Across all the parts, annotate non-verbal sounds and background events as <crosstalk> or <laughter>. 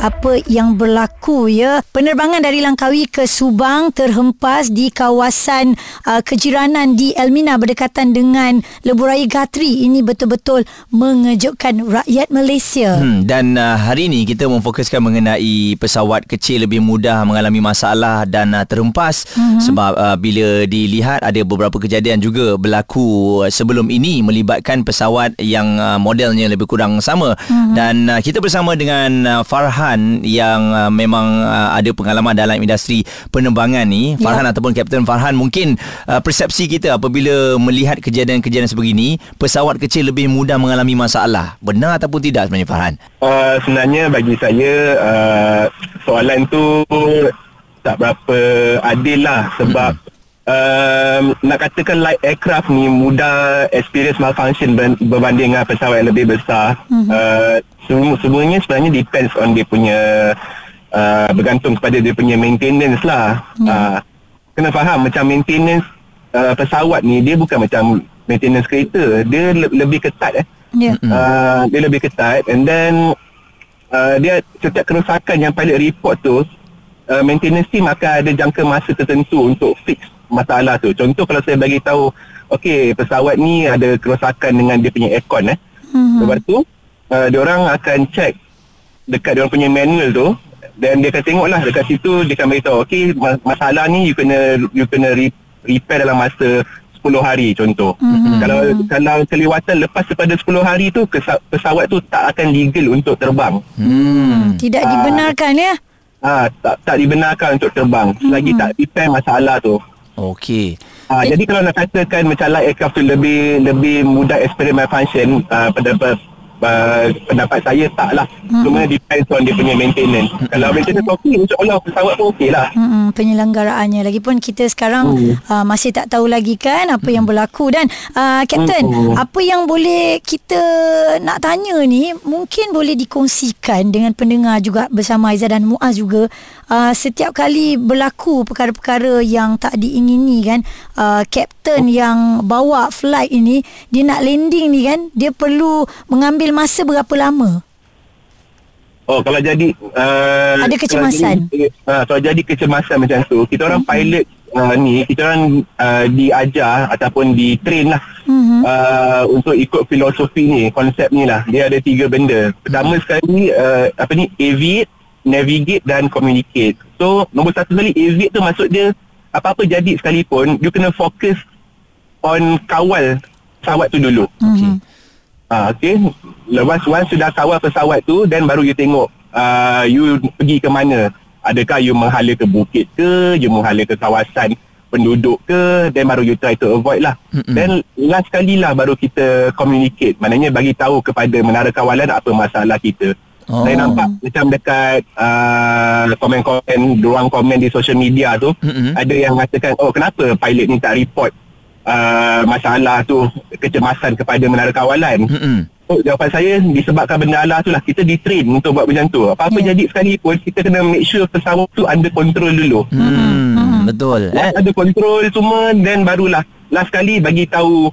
Apa yang berlaku ya. Penerbangan dari Langkawi ke Subang terhempas di kawasan uh, kejiranan di Elmina berdekatan dengan Lebuh Raya Gatri. Ini betul-betul mengejutkan rakyat Malaysia. Hmm, dan uh, hari ini kita memfokuskan mengenai pesawat kecil lebih mudah mengalami masalah dan uh, terhempas. Mm-hmm. sebab uh, bila dilihat ada beberapa kejadian juga berlaku uh, sebelum ini melibatkan pesawat yang uh, modelnya lebih kurang sama. Mm-hmm. dan uh, kita bersama dengan uh, Farhan yang uh, memang uh, ada pengalaman dalam industri penerbangan ni. Ya. Farhan ataupun Kapten Farhan mungkin uh, persepsi kita apabila melihat kejadian-kejadian sebegini pesawat kecil lebih mudah mengalami masalah. Benar ataupun tidak sebenarnya Farhan? Uh, sebenarnya bagi saya uh, soalan tu tak berapa adil lah sebab um, nak katakan light aircraft ni mudah experience malfunction ber- berbanding dengan pesawat yang lebih besar. Uh, semua, semuanya sebenarnya depends on dia punya uh, bergantung kepada dia punya maintenance lah. Uh, kena faham macam maintenance uh, pesawat ni dia bukan macam maintenance kereta. Dia le- lebih ketat eh. ya Uh, dia lebih ketat and then uh, dia setiap kerosakan yang pilot report tu uh, maintenance team akan ada jangka masa tertentu untuk fix masalah tu. Contoh kalau saya bagi tahu okey pesawat ni ada kerosakan dengan dia punya aircon eh. Mm-hmm. Lepas tu uh, dia orang akan check dekat dia orang punya manual tu dan dia akan tengoklah dekat situ dia akan beritahu okey ma- masalah ni you kena you kena re- repair dalam masa 10 hari contoh. Mm-hmm. Kalau kalau kelewatan lepas daripada 10 hari tu kesa- pesawat tu tak akan legal untuk terbang. Hmm. tidak dibenarkan ya Ah tak tak dibenarkan untuk terbang selagi tak repair masalah tu. Okey. Ah jadi kalau nak katakan macam light aircraft tu lebih lebih mudah eksperimen function uh, pada uh, pendapat saya tak lah. Cuma depends on dia punya maintenance. Kalau maintenance okey insya-Allah pesawat pun okey lah. Mm-mm, penyelenggaraannya lagipun kita sekarang Hmm. uh, masih tak tahu lagi kan apa yang berlaku dan uh, Captain Hmm. apa yang boleh kita nak tanya ni mungkin boleh dikongsikan dengan pendengar juga bersama Aizah dan Muaz juga uh, setiap kali berlaku perkara-perkara yang tak diingini kan uh, Captain yang bawa flight ini dia nak landing ni kan dia perlu mengambil masa berapa lama Oh kalau jadi uh, Ada kecemasan? Kalau jadi, uh, kalau jadi kecemasan macam tu, kita orang pilot uh, ni kita orang uh, diajar ataupun di train lah Mhm. uh, untuk ikut filosofi ni, konsep ni lah. Dia ada tiga benda. Pertama sekali uh, apa ni aviate, navigate dan communicate. So nombor satu sekali aviate tu maksud dia apa-apa jadi sekalipun you kena fokus on kawal pesawat tu dulu. Okey. Ah, okay. Lepas once sudah kawal pesawat tu then baru you tengok uh, you pergi ke mana. Adakah you menghala ke bukit ke, you menghala ke kawasan penduduk ke, then baru you try to avoid lah. Mm-mm. Then last kali lah baru kita communicate. Maknanya bagi tahu kepada menara kawalan apa masalah kita. Oh. Saya nampak macam dekat uh, komen-komen, ruang komen di social media tu, Mm-mm. ada yang mengatakan, oh kenapa pilot ni tak report uh, masalah tu, kecemasan kepada menara kawalan. Mm-mm. So, jawapan saya disebabkan benda Allah tu lah kita ditrain untuk buat macam tu. Apa-apa yeah. jadi sekalipun kita kena make sure pesawat tu under control dulu. Hmm, betul. Eh? Ada control semua then barulah last kali bagi tahu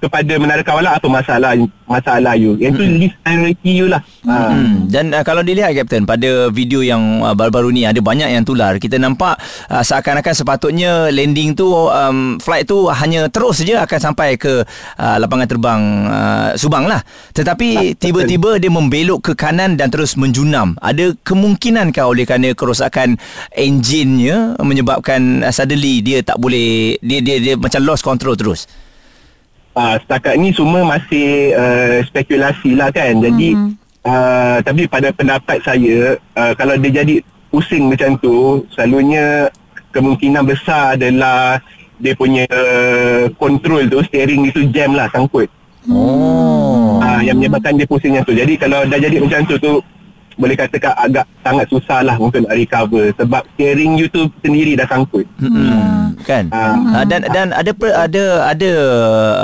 kepada menara kawalan apa masalah masalah you. Yang tu list priority you lah. Ha. Hmm. Dan uh, kalau dilihat Kapten pada video yang uh, baru-baru ni ada banyak yang tular kita nampak uh, seakan-akan sepatutnya landing tu um, flight tu hanya terus saja akan sampai ke uh, lapangan terbang uh, Subang lah tetapi tiba-tiba dia membelok ke kanan dan terus menjunam ada kemungkinankah oleh kerana kerosakan enjinnya menyebabkan uh, suddenly dia tak boleh dia dia, dia macam lost control terus uh, setakat ni semua masih uh, spekulasi lah kan. Jadi mm-hmm. uh, tapi pada pendapat saya uh, kalau dia jadi pusing macam tu, selalunya kemungkinan besar adalah dia punya uh, control tu steering itu jam lah sangkut. oh Ah, yang menyebabkan dia pusing macam tu. Jadi kalau dah jadi macam tu tu boleh katakan agak sangat susah lah untuk nak recover sebab steering you tu sendiri dah sangkut. Hmm. Kan? Ah. Uh, dan dan ada per, ada ada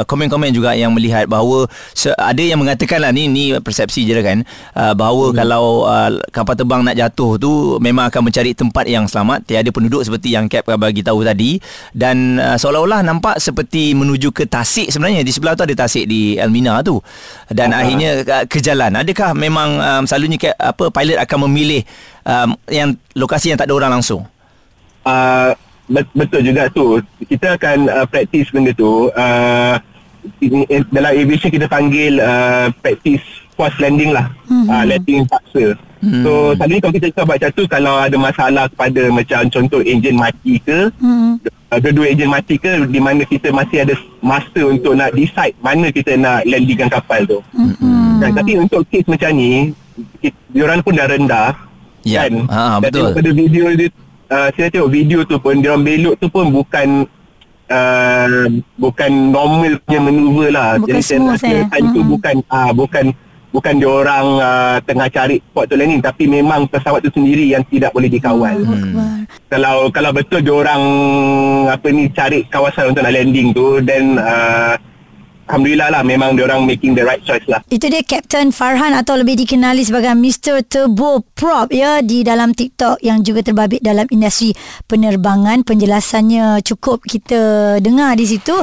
komen-komen juga yang melihat bahawa se, ada yang mengatakan lah ni ni persepsi je lah kan uh, bahawa hmm. kalau uh, kapal terbang nak jatuh tu memang akan mencari tempat yang selamat tiada penduduk seperti yang Cap bagi tahu tadi dan uh, seolah-olah nampak seperti menuju ke Tasik sebenarnya di sebelah tu ada Tasik di Elmina tu dan uh. akhirnya uh, ke jalan adakah memang um, selalunya Cap, apa pilot akan memilih um, yang lokasi yang tak ada orang langsung Uh, bet- betul juga tu. Kita akan uh, practice benda tu. Uh, dalam aviation kita panggil uh, practice force landing lah. Mm-hmm. Uh, landing paksa. Mm-hmm. So selalunya kalau kita cakap macam tu kalau ada masalah kepada macam contoh enjin mati ke mm-hmm. dua-dua enjin mati ke di mana kita masih ada masa untuk nak decide mana kita nak landingkan kapal tu. Mm-hmm. Dan, tapi untuk case macam ni diorang pun dah rendah Ya. kan. Ha, Dan betul. tengok pada video dia uh, saya tengok video tu pun dia orang belok tu pun bukan uh, bukan normal punya maneuver lah. Bukan saya smooth, rasa eh. time tu bukan uh, bukan bukan dia orang uh, tengah cari spot tu landing tapi memang pesawat tu sendiri yang tidak boleh dikawal. Akbar. Kalau kalau betul dia orang apa ni cari kawasan untuk nak landing tu then uh, alhamdulillah lah memang dia orang making the right choice lah. Itu dia Captain Farhan atau lebih dikenali sebagai Mr. Turbo Prop ya di dalam TikTok yang juga terbabit dalam industri penerbangan. Penjelasannya cukup kita dengar di situ.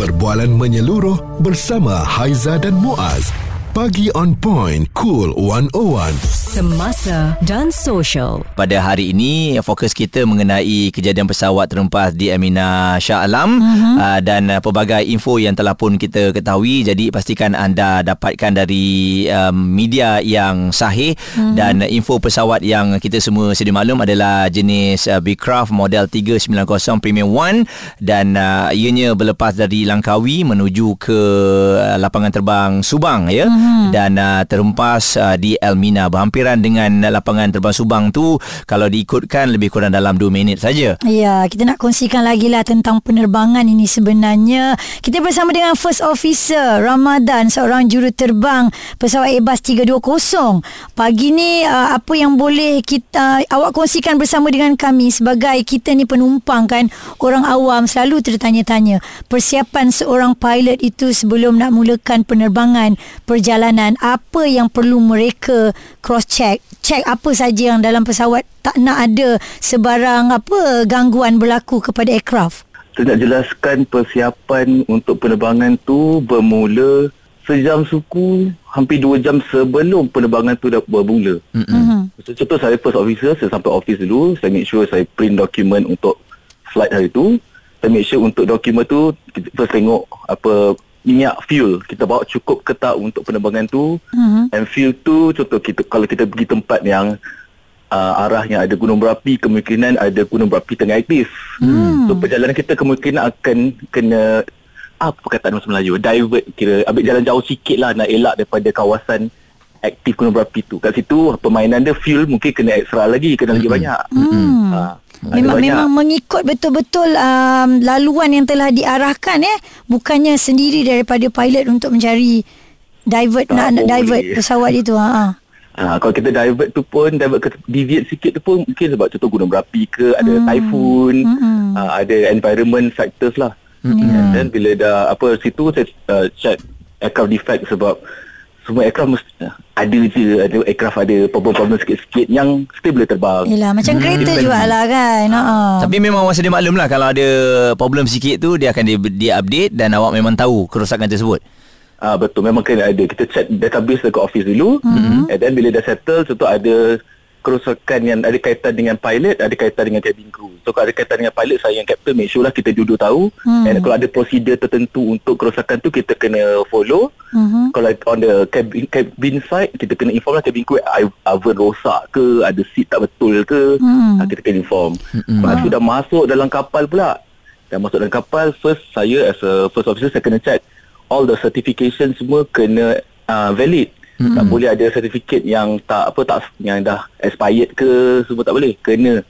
Perbualan menyeluruh bersama Haiza dan Muaz. Pagi on point, cool 101. Semasa dan social. Pada hari ini fokus kita mengenai kejadian pesawat terhempas di Amina Shah Alam uh-huh. uh, dan uh, pelbagai info yang telah pun kita ketahui jadi pastikan anda dapatkan dari um, media yang sahih uh-huh. dan info pesawat yang kita semua sedia maklum adalah jenis uh, Beecraft model 390 Premium 1 dan uh, ianya berlepas dari Langkawi menuju ke uh, lapangan terbang Subang ya uh-huh. dan uh, terhempas uh, di Elmina berhampiran dengan lapangan terbang Subang tu kalau diikutkan lebih kurang dalam 2 minit saja. Ya, kita nak kongsikan lagi lah tentang penerbangan ini sebenarnya. Kita bersama dengan First Officer Ramadan, seorang juruterbang pesawat Airbus 320. Pagi ni uh, apa yang boleh kita uh, awak kongsikan bersama dengan kami sebagai kita ni penumpang kan, orang awam selalu tertanya-tanya persiapan seorang pilot itu sebelum nak mulakan penerbangan perjalanan, apa yang perlu mereka cross check, check apa saja yang dalam pesawat tak nak ada sebarang apa gangguan berlaku kepada aircraft. Saya nak jelaskan persiapan untuk penerbangan tu bermula sejam suku hampir dua jam sebelum penerbangan tu dah bermula. Mm-hmm. So, contoh saya first officer, saya sampai office dulu, saya make sure saya print dokumen untuk flight hari tu. Saya make sure untuk dokumen tu, kita first tengok apa minyak fuel. Kita bawa cukup ke tak untuk penerbangan tu. Mhm. and fuel tu contoh kita kalau kita pergi tempat yang uh, arahnya ada gunung berapi kemungkinan ada gunung berapi tengah aktif. Hmm. so perjalanan kita kemungkinan akan kena apa perkataan bahasa Melayu? Divert kira ambil jalan jauh sikit lah nak elak daripada kawasan aktif gunung berapi tu. Kat situ permainan dia fuel mungkin kena extra lagi kena lagi banyak. Hmm. ada Memang banyak. memang mengikut betul-betul um, laluan yang telah diarahkan eh bukannya sendiri daripada pilot untuk mencari divert Tak nak, nak boleh. divert pesawat itu ha. ha. Ha, kalau kita divert tu pun divert ke deviate sikit tu pun mungkin sebab contoh gunung berapi ke ada Hmm. typhoon Mm-mm. ha, ada environment factors lah and then bila dah apa situ saya uh, check aircraft defect sebab semua aircraft mesti ada je ada aircraft ada problem-problem sikit-sikit yang still boleh terbang Yelah macam kereta jugalah kan. Ha. Tapi memang awak sedia maklum lah kalau ada problem sikit tu dia akan dia, dia update dan awak memang tahu kerosakan tersebut. Ah betul memang kena ada. Kita check database dekat office dulu. Mm-hmm. And then bila dah settle tentu ada kerosakan yang ada kaitan dengan pilot, ada kaitan dengan cabin crew. So kalau ada kaitan dengan pilot saya yang captain make sure lah kita duduk tahu. Hmm. And kalau ada prosedur tertentu untuk kerosakan tu kita kena follow. Mhm. Kalau on the cabin, cabin side kita kena inform lah cabin crew i- oven rosak ke, ada seat tak betul ke. Hmm. Ah, kita kena inform. Lepas tu dah masuk dalam kapal pula. Dah masuk dalam kapal first saya as a first officer saya kena check all the certification semua kena uh, valid. Mm-hmm. Tak boleh ada certificate yang tak apa tak yang dah expired ke semua tak boleh. Kena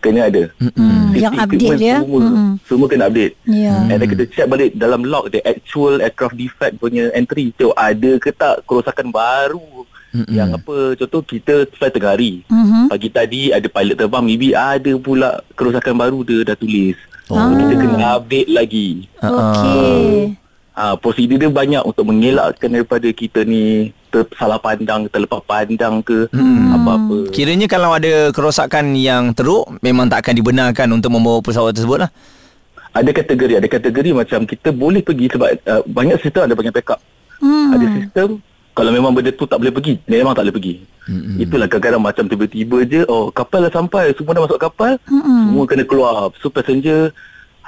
kena ada. Hmm, Safety yang update dia. Semua, Mm-mm. semua kena update. Ya. And then kita check balik dalam log the actual aircraft defect punya entry tu ada ke tak kerosakan baru. Mm-mm. Yang apa contoh kita fly tengah hari. Mhm. Pagi tadi ada pilot terbang maybe ada pula kerosakan baru dia dah tulis. Oh. So, kita kena update lagi. Okey. Ah, prosedur dia banyak untuk mengelakkan daripada kita ni tersalah pandang, terlepas pandang ke Hmm. apa-apa. Kiranya kalau ada kerosakan yang teruk memang tak akan dibenarkan untuk membawa pesawat tersebut lah. Ada kategori, ada kategori macam kita boleh pergi sebab uh, banyak sistem ada banyak backup. Hmm. Ada sistem kalau memang benda tu tak boleh pergi, memang tak boleh pergi. Mm-hmm. Itulah kadang-kadang macam tiba-tiba je, oh kapal dah sampai, semua dah masuk kapal, mm-hmm. semua kena keluar. So passenger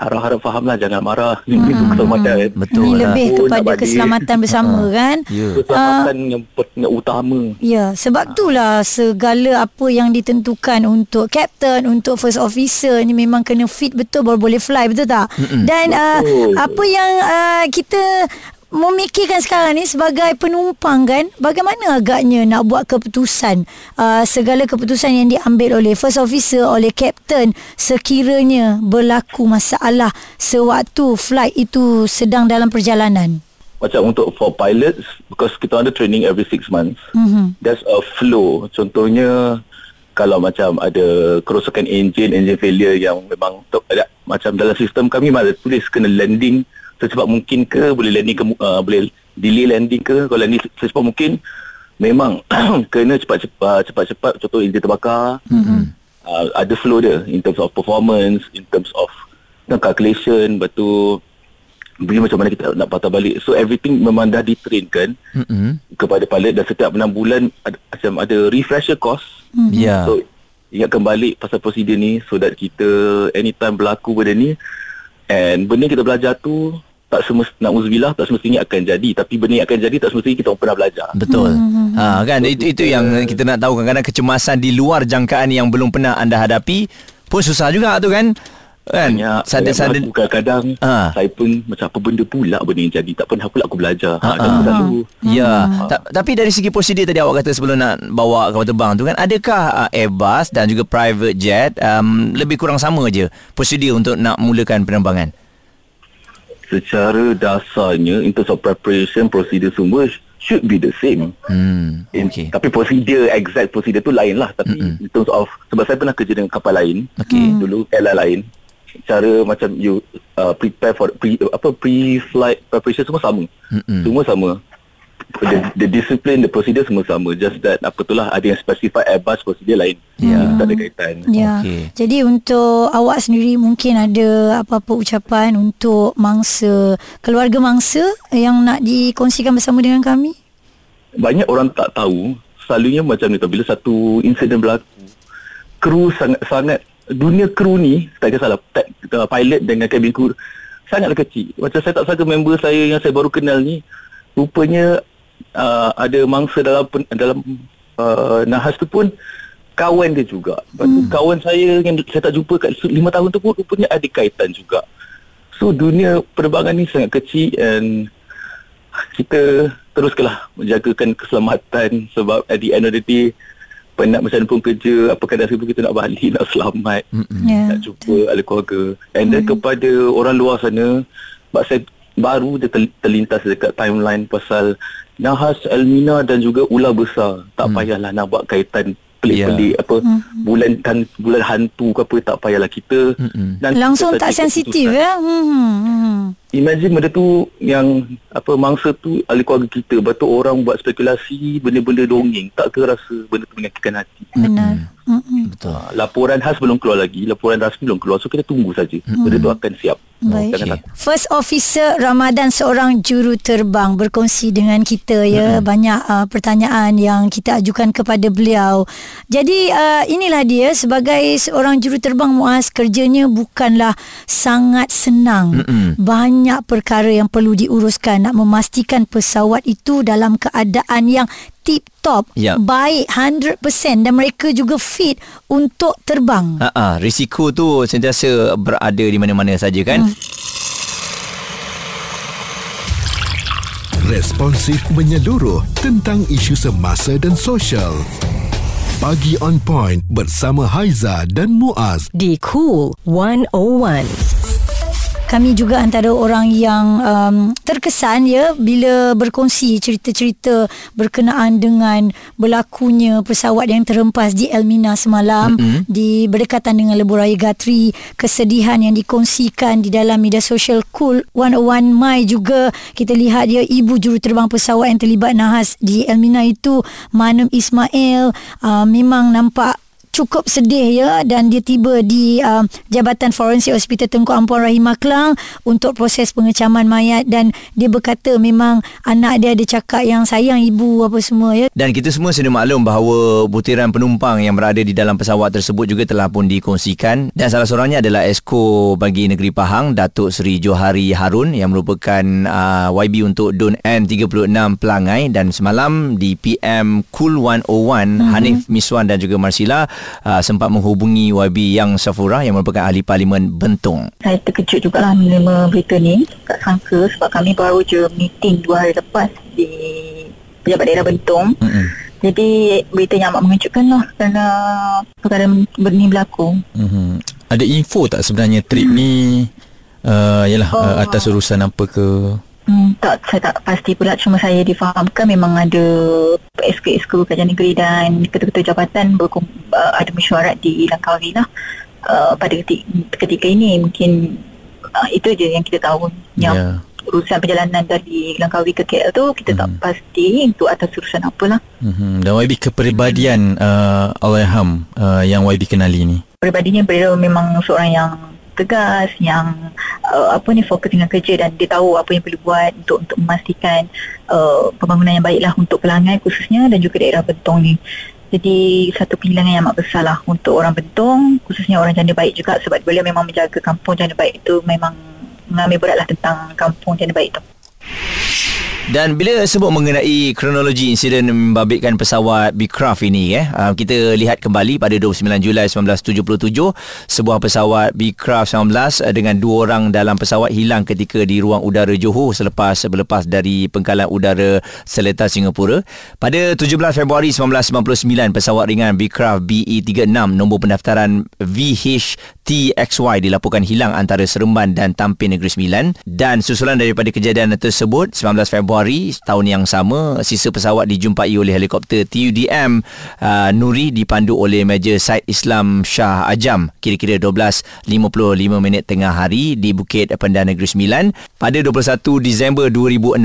harap-harap faham lah jangan marah. Ini mm-hmm. keselamatan. Betul Ini lah. lebih Oh, kepada keselamatan bersama kan. Ya. Keselamatan yang, per- yang utama. Ya, sebab itulah segala apa yang ditentukan untuk captain, untuk first officer ni memang kena fit betul baru boleh fly, betul tak? Mm-mm. Dan uh, Betul. apa yang uh, kita memikirkan sekarang ni sebagai penumpang kan, bagaimana agaknya nak buat keputusan uh, segala keputusan yang diambil oleh first officer, oleh captain sekiranya berlaku masalah sewaktu flight itu sedang dalam perjalanan. Macam untuk for pilots, because kita ada training every six months, Mhm. there's a flow. Contohnya, kalau macam ada kerosakan engine, engine failure yang memang tu- ada, macam dalam sistem kami ada tulis kena landing secepat mungkin ke, boleh landing ke, uh, boleh delay landing ke, kalau landing secepat mungkin, memang <clears throat> kena cepat-cepat, cepat-cepat, contoh engine terbakar, mm-hmm. uh, ada flow dia in terms of performance, in terms of you know, calculation, lepas tu beri macam mana kita nak patah balik. So everything memang dah ditrainkan Mm-mm. kepada pilot dan setiap 6 bulan ada, macam ada refresher course. Ya. So ingatkan balik pasal prosedur ni so that kita anytime berlaku benda ni and benda kita belajar tu tak semestinya na'udzubillah tak semestinya akan jadi tapi benda yang akan jadi tak semestinya kita pernah belajar. Betul. Ha kan itu itu yang kita nak tahu kadang-kadang kecemasan di luar jangkaan yang belum pernah anda hadapi pun susah juga tu kan. Kan? Berlaku kadang-kadang Ha. saya pun macam apa benda pula benda yang jadi tak pernah pula aku belajar. Ha, Ha, ha. selalu Ya, Ta- tapi dari segi prosedur tadi awak kata sebelum nak bawa kapal terbang tu kan, adakah uh, Airbus dan juga private jet um, lebih kurang sama je prosedur untuk nak mulakan penerbangan? Secara dasarnya in terms of preparation prosedur semua should be the same. Hmm, In, okey. Tapi prosedur exact prosedur tu lain lah Tapi mm-hmm. in terms of Sebab saya pernah kerja dengan kapal lain Okey. Dulu airline lain Cara macam you uh, prepare for pre, apa pre-flight preparation semua sama. Mm-mm. Semua sama. The, the discipline, the procedure semua sama. Just that apa tu lah ada yang specify Airbus procedure lain. Ya. Itu tak ada kaitan. Ya. Okey. Jadi untuk awak sendiri mungkin ada apa-apa ucapan untuk mangsa keluarga mangsa yang nak dikongsikan bersama dengan kami? banyak orang tak tahu selalunya macam ni tau bila satu insiden berlaku kru sangat-sangat dunia kru ni tak kisahlah tak, uh, pilot dengan cabin crew sangatlah kecil macam saya tak sangka member saya yang saya baru kenal ni rupanya uh, ada mangsa dalam dalam uh, nahas tu pun kawan dia juga. Lepas tu kawan saya yang saya tak jumpa kat 5 tahun tu pun rupanya ada kaitan juga. So dunia penerbangan ni sangat kecil and kita teruskanlah menjagakan keselamatan sebab at the end of the day penat macam pun kerja apa kadang pun kita nak balik nak selamat Ya. nak jumpa ahli keluarga. And then kepada orang luar sana sebab saya baru dia terlintas dekat timeline pasal Nahas, Elmina dan juga ular besar tak payahlah nak buat kaitan pelik-pelik apa bulan han, bulan hantu ke apa tak payahlah kita Mm-mm. nanti Langsung kita tak sensitif ya. Hmm. Imagine benda tu yang apa mangsa tu ahli keluarga kita Lepas tu orang buat spekulasi benda-benda dongeng Tak ke rasa benda tu menyakitkan hati Benar. Hmm. Betul. ha, Laporan khas belum keluar lagi Laporan rasmi belum keluar So kita tunggu saja Benda tu akan siap Baik. Takut First Officer Ramadan seorang juru terbang berkongsi dengan kita ya mm-hmm. banyak uh, pertanyaan yang kita ajukan kepada beliau. Jadi uh, inilah dia sebagai seorang juru terbang Muaz kerjanya bukanlah sangat senang. Mm-mm. Banyak perkara yang perlu diuruskan nak memastikan pesawat itu dalam keadaan yang tip top, Ya. baik 100% dan mereka juga fit untuk terbang. Ha ah, risiko tu sentiasa berada di mana-mana saja kan? Hmm. Responsif menyeluruh tentang isu semasa dan sosial. Pagi on point bersama Haiza dan Muaz. Di Cool 101. Kami juga antara orang yang um, terkesan ya bila berkongsi cerita-cerita berkenaan dengan berlakunya pesawat yang terhempas di Elmina semalam mm-hmm. di berdekatan dengan Lebuh Raya Gatri kesedihan yang dikongsikan di dalam media sosial Cool 101 Mai juga kita lihat dia ibu juruterbang pesawat yang terlibat nahas di Elmina itu Manum Ismail uh, memang nampak cukup sedih ya dan dia tiba di uh, Jabatan Forensik Hospital Tengku Ampuan Rahimah Kelang untuk proses pengecaman mayat dan dia berkata memang anak dia ada cakap yang sayang ibu apa semua ya. Dan kita semua sudah maklum bahawa butiran penumpang yang berada di dalam pesawat tersebut juga telah pun dikongsikan dan salah seorangnya adalah Esko bagi Negeri Pahang Datuk Seri Johari Harun yang merupakan uh, YB untuk DUN N36 Pelangai dan semalam di PM Cool 101 mm-hmm. Hanif Miswan dan juga Marsila uh, sempat menghubungi YB Yang Safura yang merupakan ahli parlimen Bentong. Saya terkejut juga lah menerima berita ni. Tak sangka sebab kami baru je meeting dua hari lepas di pejabat daerah Bentong. Mm-hmm. Jadi berita yang amat mengejutkan lah kerana perkara ni berlaku. Mm-hmm. Ada info tak sebenarnya trip mm. ni uh, yalah, oh. uh, atas urusan apa ke? Hmm, tak, saya tak pasti pula Cuma saya difahamkan memang ada SK-SK Kerajaan Negeri dan ketua-ketua jabatan berkum, uh, ada mesyuarat di Langkawi lah uh, pada ketika, ketika ini mungkin uh, itu je yang kita tahu yang yeah. urusan perjalanan dari Langkawi ke KL tu kita mm-hmm. tak hmm. pasti untuk atas urusan apalah mm-hmm. dan YB kepribadian uh, Allahyarham uh, yang YB kenali ni peribadinya beliau memang seorang yang tegas yang uh, apa ni fokus dengan kerja dan dia tahu apa yang perlu buat untuk untuk memastikan uh, pembangunan yang baiklah untuk Pelangai khususnya dan juga daerah Bentong ni. Jadi satu pilihan yang amat besar lah untuk orang Bentong khususnya orang janda baik juga sebab beliau memang menjaga kampung janda baik itu memang mengambil beratlah tentang kampung janda baik itu. Dan bila sebut mengenai kronologi insiden membabitkan pesawat Beecraft ini eh uh, kita lihat kembali pada 29 Julai 1977 sebuah pesawat Beecraft 19 uh, dengan dua orang dalam pesawat hilang ketika di ruang udara Johor selepas berlepas dari pengkalan udara Seletar Singapura. Pada 17 Februari 1999 pesawat ringan Beecraft BE36 nombor pendaftaran VH-TXY dilaporkan hilang antara Seremban dan Tampin Negeri Sembilan dan susulan daripada kejadian tersebut 19 Februari Februari tahun yang sama sisa pesawat dijumpai oleh helikopter TUDM uh, Nuri dipandu oleh Major Said Islam Shah Ajam. Kira-kira 12.55 minit tengah hari di Bukit Pendan Negeri Sembilan. Pada 21 Disember 2016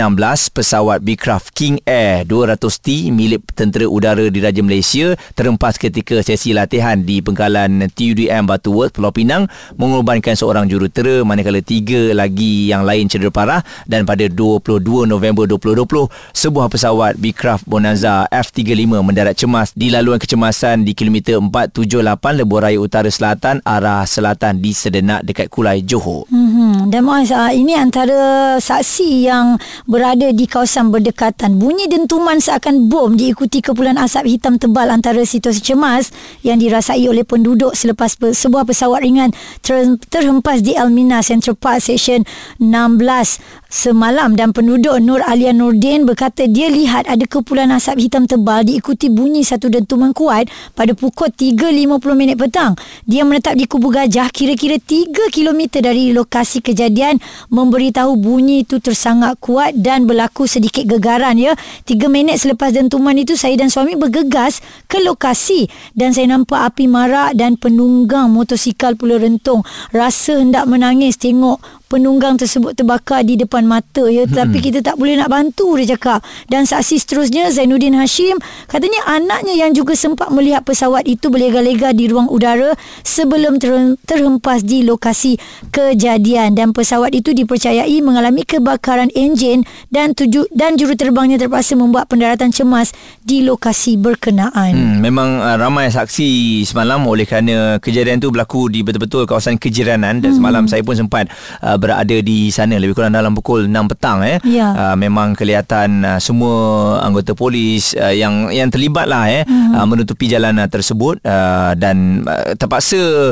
pesawat Beecraft King Air 200T milik Tentera Udara Diraja Malaysia terempas ketika sesi latihan di pengkalan TUDM Batu Worth Pulau Pinang mengorbankan seorang jurutera manakala tiga lagi yang lain cedera parah dan pada 22 November November 2020, sebuah pesawat Beecraft Bonanza F-35 mendarat cemas di laluan kecemasan di kilometer 478 Lebuh Raya Utara Selatan arah selatan di Sedenak dekat Kulai Johor. Hmm, dan Muaz, uh, ini antara saksi yang berada di kawasan berdekatan. Bunyi dentuman seakan bom diikuti kepulan asap hitam tebal antara situasi cemas yang dirasai oleh penduduk selepas sebuah pesawat ringan ter- terhempas di Almina Central Park Station 16 semalam dan penduduk Nur Alia Nurdin berkata dia lihat ada kepulan asap hitam tebal diikuti bunyi satu dentuman kuat pada pukul 3.50 minit petang. Dia menetap di Kubu Gajah kira-kira 3 km dari lokasi kejadian memberitahu bunyi itu tersangat kuat dan berlaku sedikit gegaran ya. 3 minit selepas dentuman itu saya dan suami bergegas ke lokasi dan saya nampak api marak dan penunggang motosikal pula rentung. Rasa hendak menangis tengok penunggang tersebut terbakar di depan mata ya. Tapi kita tak boleh nak bantu dia cakap. Dan saksi seterusnya Zainuddin Hashim katanya anaknya yang juga sempat melihat pesawat itu berlega-lega di ruang udara sebelum ter- terhempas di lokasi kejadian. Dan pesawat itu dipercayai mengalami kebakaran enjin dan tuju dan juruterbangnya terpaksa membuat pendaratan cemas di lokasi berkenaan. Hmm, memang uh, ramai saksi semalam oleh kerana kejadian itu berlaku di betul-betul kawasan kejiranan. Dan hmm. semalam saya pun sempat uh, berada di sana lebih kurang dalam pukul 6 petang eh. Ya. Uh, memang kelihatan uh, semua anggota polis uh, yang yang terlibat lah eh hmm. uh, menutupi jalan uh, tersebut uh, dan uh, terpaksa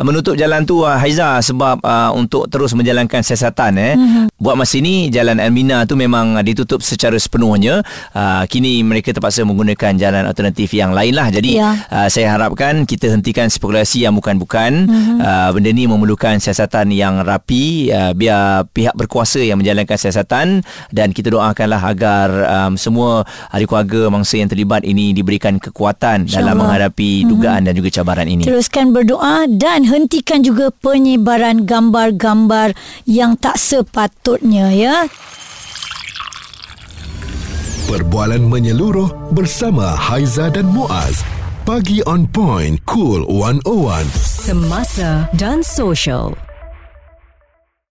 menutup jalan tu uh, Haiza sebab uh, untuk terus menjalankan siasatan eh. Mm-hmm. Buat masa ini jalan Almina tu memang uh, ditutup secara sepenuhnya. Uh, kini mereka terpaksa menggunakan jalan alternatif yang lain lah. Jadi yeah. uh, saya harapkan kita hentikan spekulasi yang bukan-bukan. Mm-hmm. Uh, benda ni memerlukan siasatan yang rapi uh, biar pihak berkuasa yang menjalankan siasatan dan kita doakanlah agar um, semua ahli keluarga mangsa yang terlibat ini diberikan kekuatan InsyaAllah. dalam menghadapi dugaan mm-hmm. dan juga cabaran ini. Teruskan berdoa dan hentikan juga penyebaran gambar-gambar yang tak sepatutnya ya. Perbualan menyeluruh bersama Haiza dan Muaz. Pagi on point, cool 101. Semasa dan social.